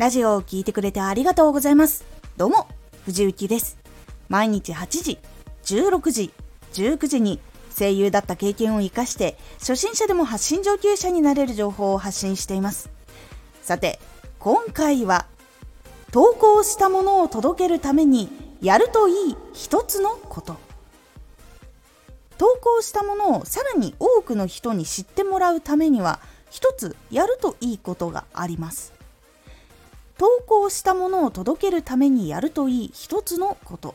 ラジオを聴いてくれてありがとうございます。どうも、藤幸です。毎日8時、16時、19時に声優だった経験を活かして初心者でも発信上級者になれる情報を発信しています。さて、今回は投稿したものを届けるためにやるといい一つのこと。投稿したものをさらに多くの人に知ってもらうためには一つやるといいことがあります。投稿したものを届けるためにやるといい一つのこと。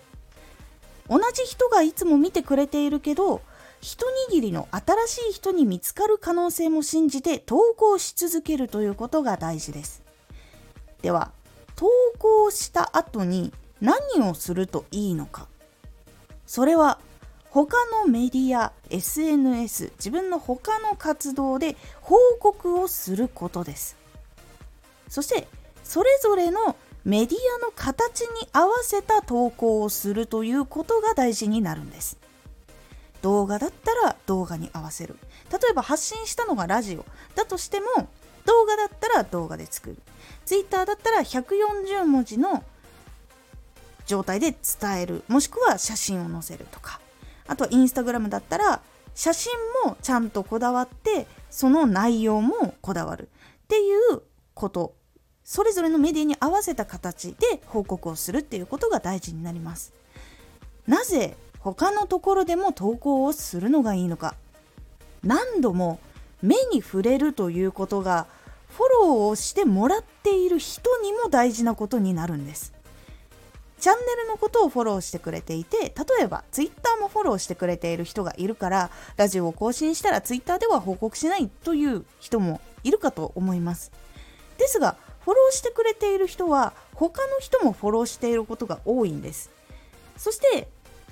同じ人がいつも見てくれているけど一握りの新しい人に見つかる可能性も信じて投稿し続けるということが大事です。では投稿した後に何をするといいのか。それは他のメディア SNS 自分の他の活動で報告をすることです。そしてそれぞれのメディアの形に合わせた投稿をするということが大事になるんです。動画だったら動画に合わせる。例えば発信したのがラジオだとしても動画だったら動画で作る。Twitter だったら140文字の状態で伝える。もしくは写真を載せるとか。あとはインスタグラムだったら写真もちゃんとこだわってその内容もこだわる。っていうこと。それぞれのメディアに合わせた形で報告をするっていうことが大事になります。なぜ他のところでも投稿をするのがいいのか。何度も目に触れるということがフォローをしてもらっている人にも大事なことになるんです。チャンネルのことをフォローしてくれていて例えば Twitter もフォローしてくれている人がいるからラジオを更新したら Twitter では報告しないという人もいるかと思います。ですがフォローしてくれている人は他の人もフォローしていることが多いんです。そして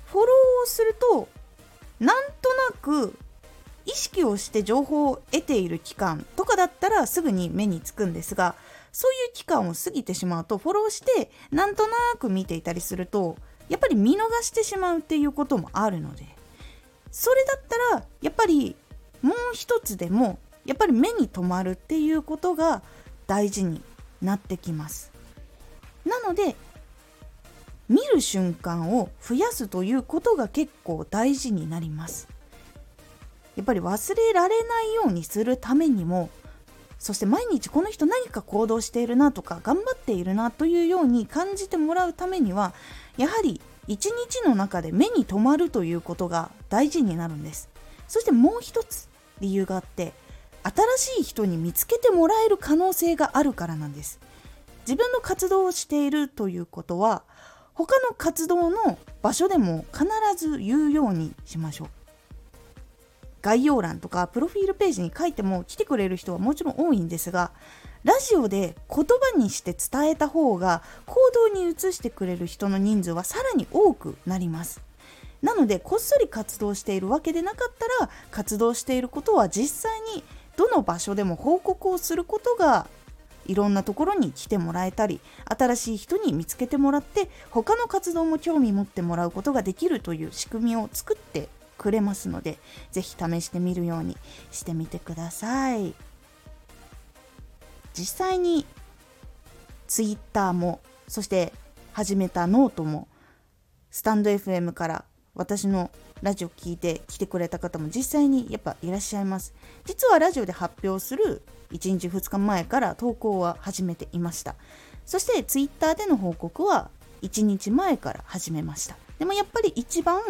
フォローをするとなんとなく意識をして情報を得ている期間とかだったらすぐに目につくんですがそういう期間を過ぎてしまうとフォローしてなんとなく見ていたりするとやっぱり見逃してしまうっていうこともあるのでそれだったらやっぱりもう一つでもやっぱり目に留まるっていうことが大事になってきます。なので見る瞬間を増やすということが結構大事になります。やっぱり忘れられないようにするためにもそして毎日この人何か行動しているなとか頑張っているなというように感じてもらうためにはやはり一日の中で目に留まるということが大事になるんです。そしてもう一つ理由があって新しい人に見つけてもらえる可能性があるからなんです。自分の活動をしているということは他の活動の場所でも必ず言うようにしましょう。概要欄とかプロフィールページに書いても来てくれる人はもちろん多いんですがラジオで言葉にして伝えた方が行動に移してくれる人の人数はさらに多くなります。なのでこっそり活動しているわけでなかったら活動していることは実際にどの場所でも報告をすることがいろんなところに来てもらえたり新しい人に見つけてもらって他の活動も興味持ってもらうことができるという仕組みを作ってくれますので是非試してみるようにしてみてください。実際に Twitter もそして始めたノートもスタンド FM から私のラジオ聞いて来てくれた方も実際にやっぱいらっしゃいます。実はラジオで発表する1日2日前から投稿は始めていました。そしてツイッターでの報告は1日前から始めました。でもやっぱり一番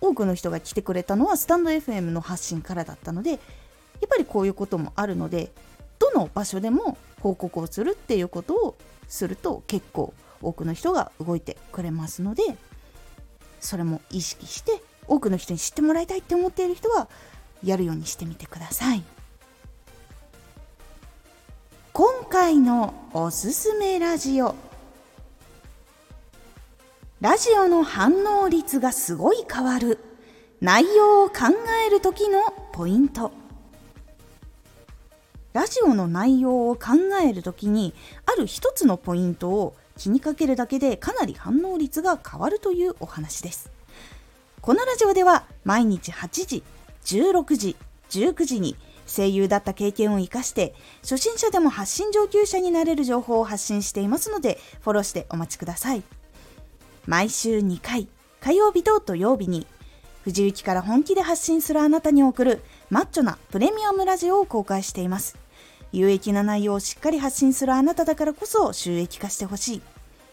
多くの人が来てくれたのはスタンド FM の発信からだったのでやっぱりこういうこともあるのでどの場所でも報告をするっていうことをすると結構多くの人が動いてくれますのでそれも意識して多くの人に知ってもらいたいって思っている人はやるようにしてみてください。今回のおすすめラジオ。ラジオの反応率がすごい変わる。内容を考える時のポイント。ラジオの内容を考える時にある一つのポイントを気にかけるだけでかなり反応率が変わるというお話です。このラジオでは毎日8時、16時、19時に声優だった経験を生かして初心者でも発信上級者になれる情報を発信していますのでフォローしてお待ちください毎週2回火曜日と土曜日に藤雪から本気で発信するあなたに送るマッチョなプレミアムラジオを公開しています有益な内容をしっかり発信するあなただからこそ収益化してほしい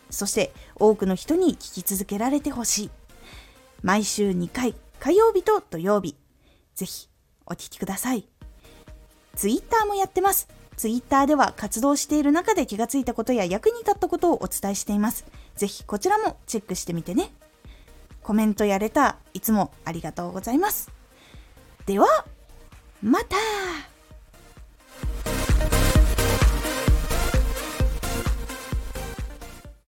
そして多くの人に聞き続けられてほしい毎週2回火曜日と土曜日ぜひお聴きくださいツイッターもやってます。ツイッターでは活動している中で気がついたことや役に立ったことをお伝えしています。ぜひこちらもチェックしてみてね。コメントやレター、いつもありがとうございます。では、また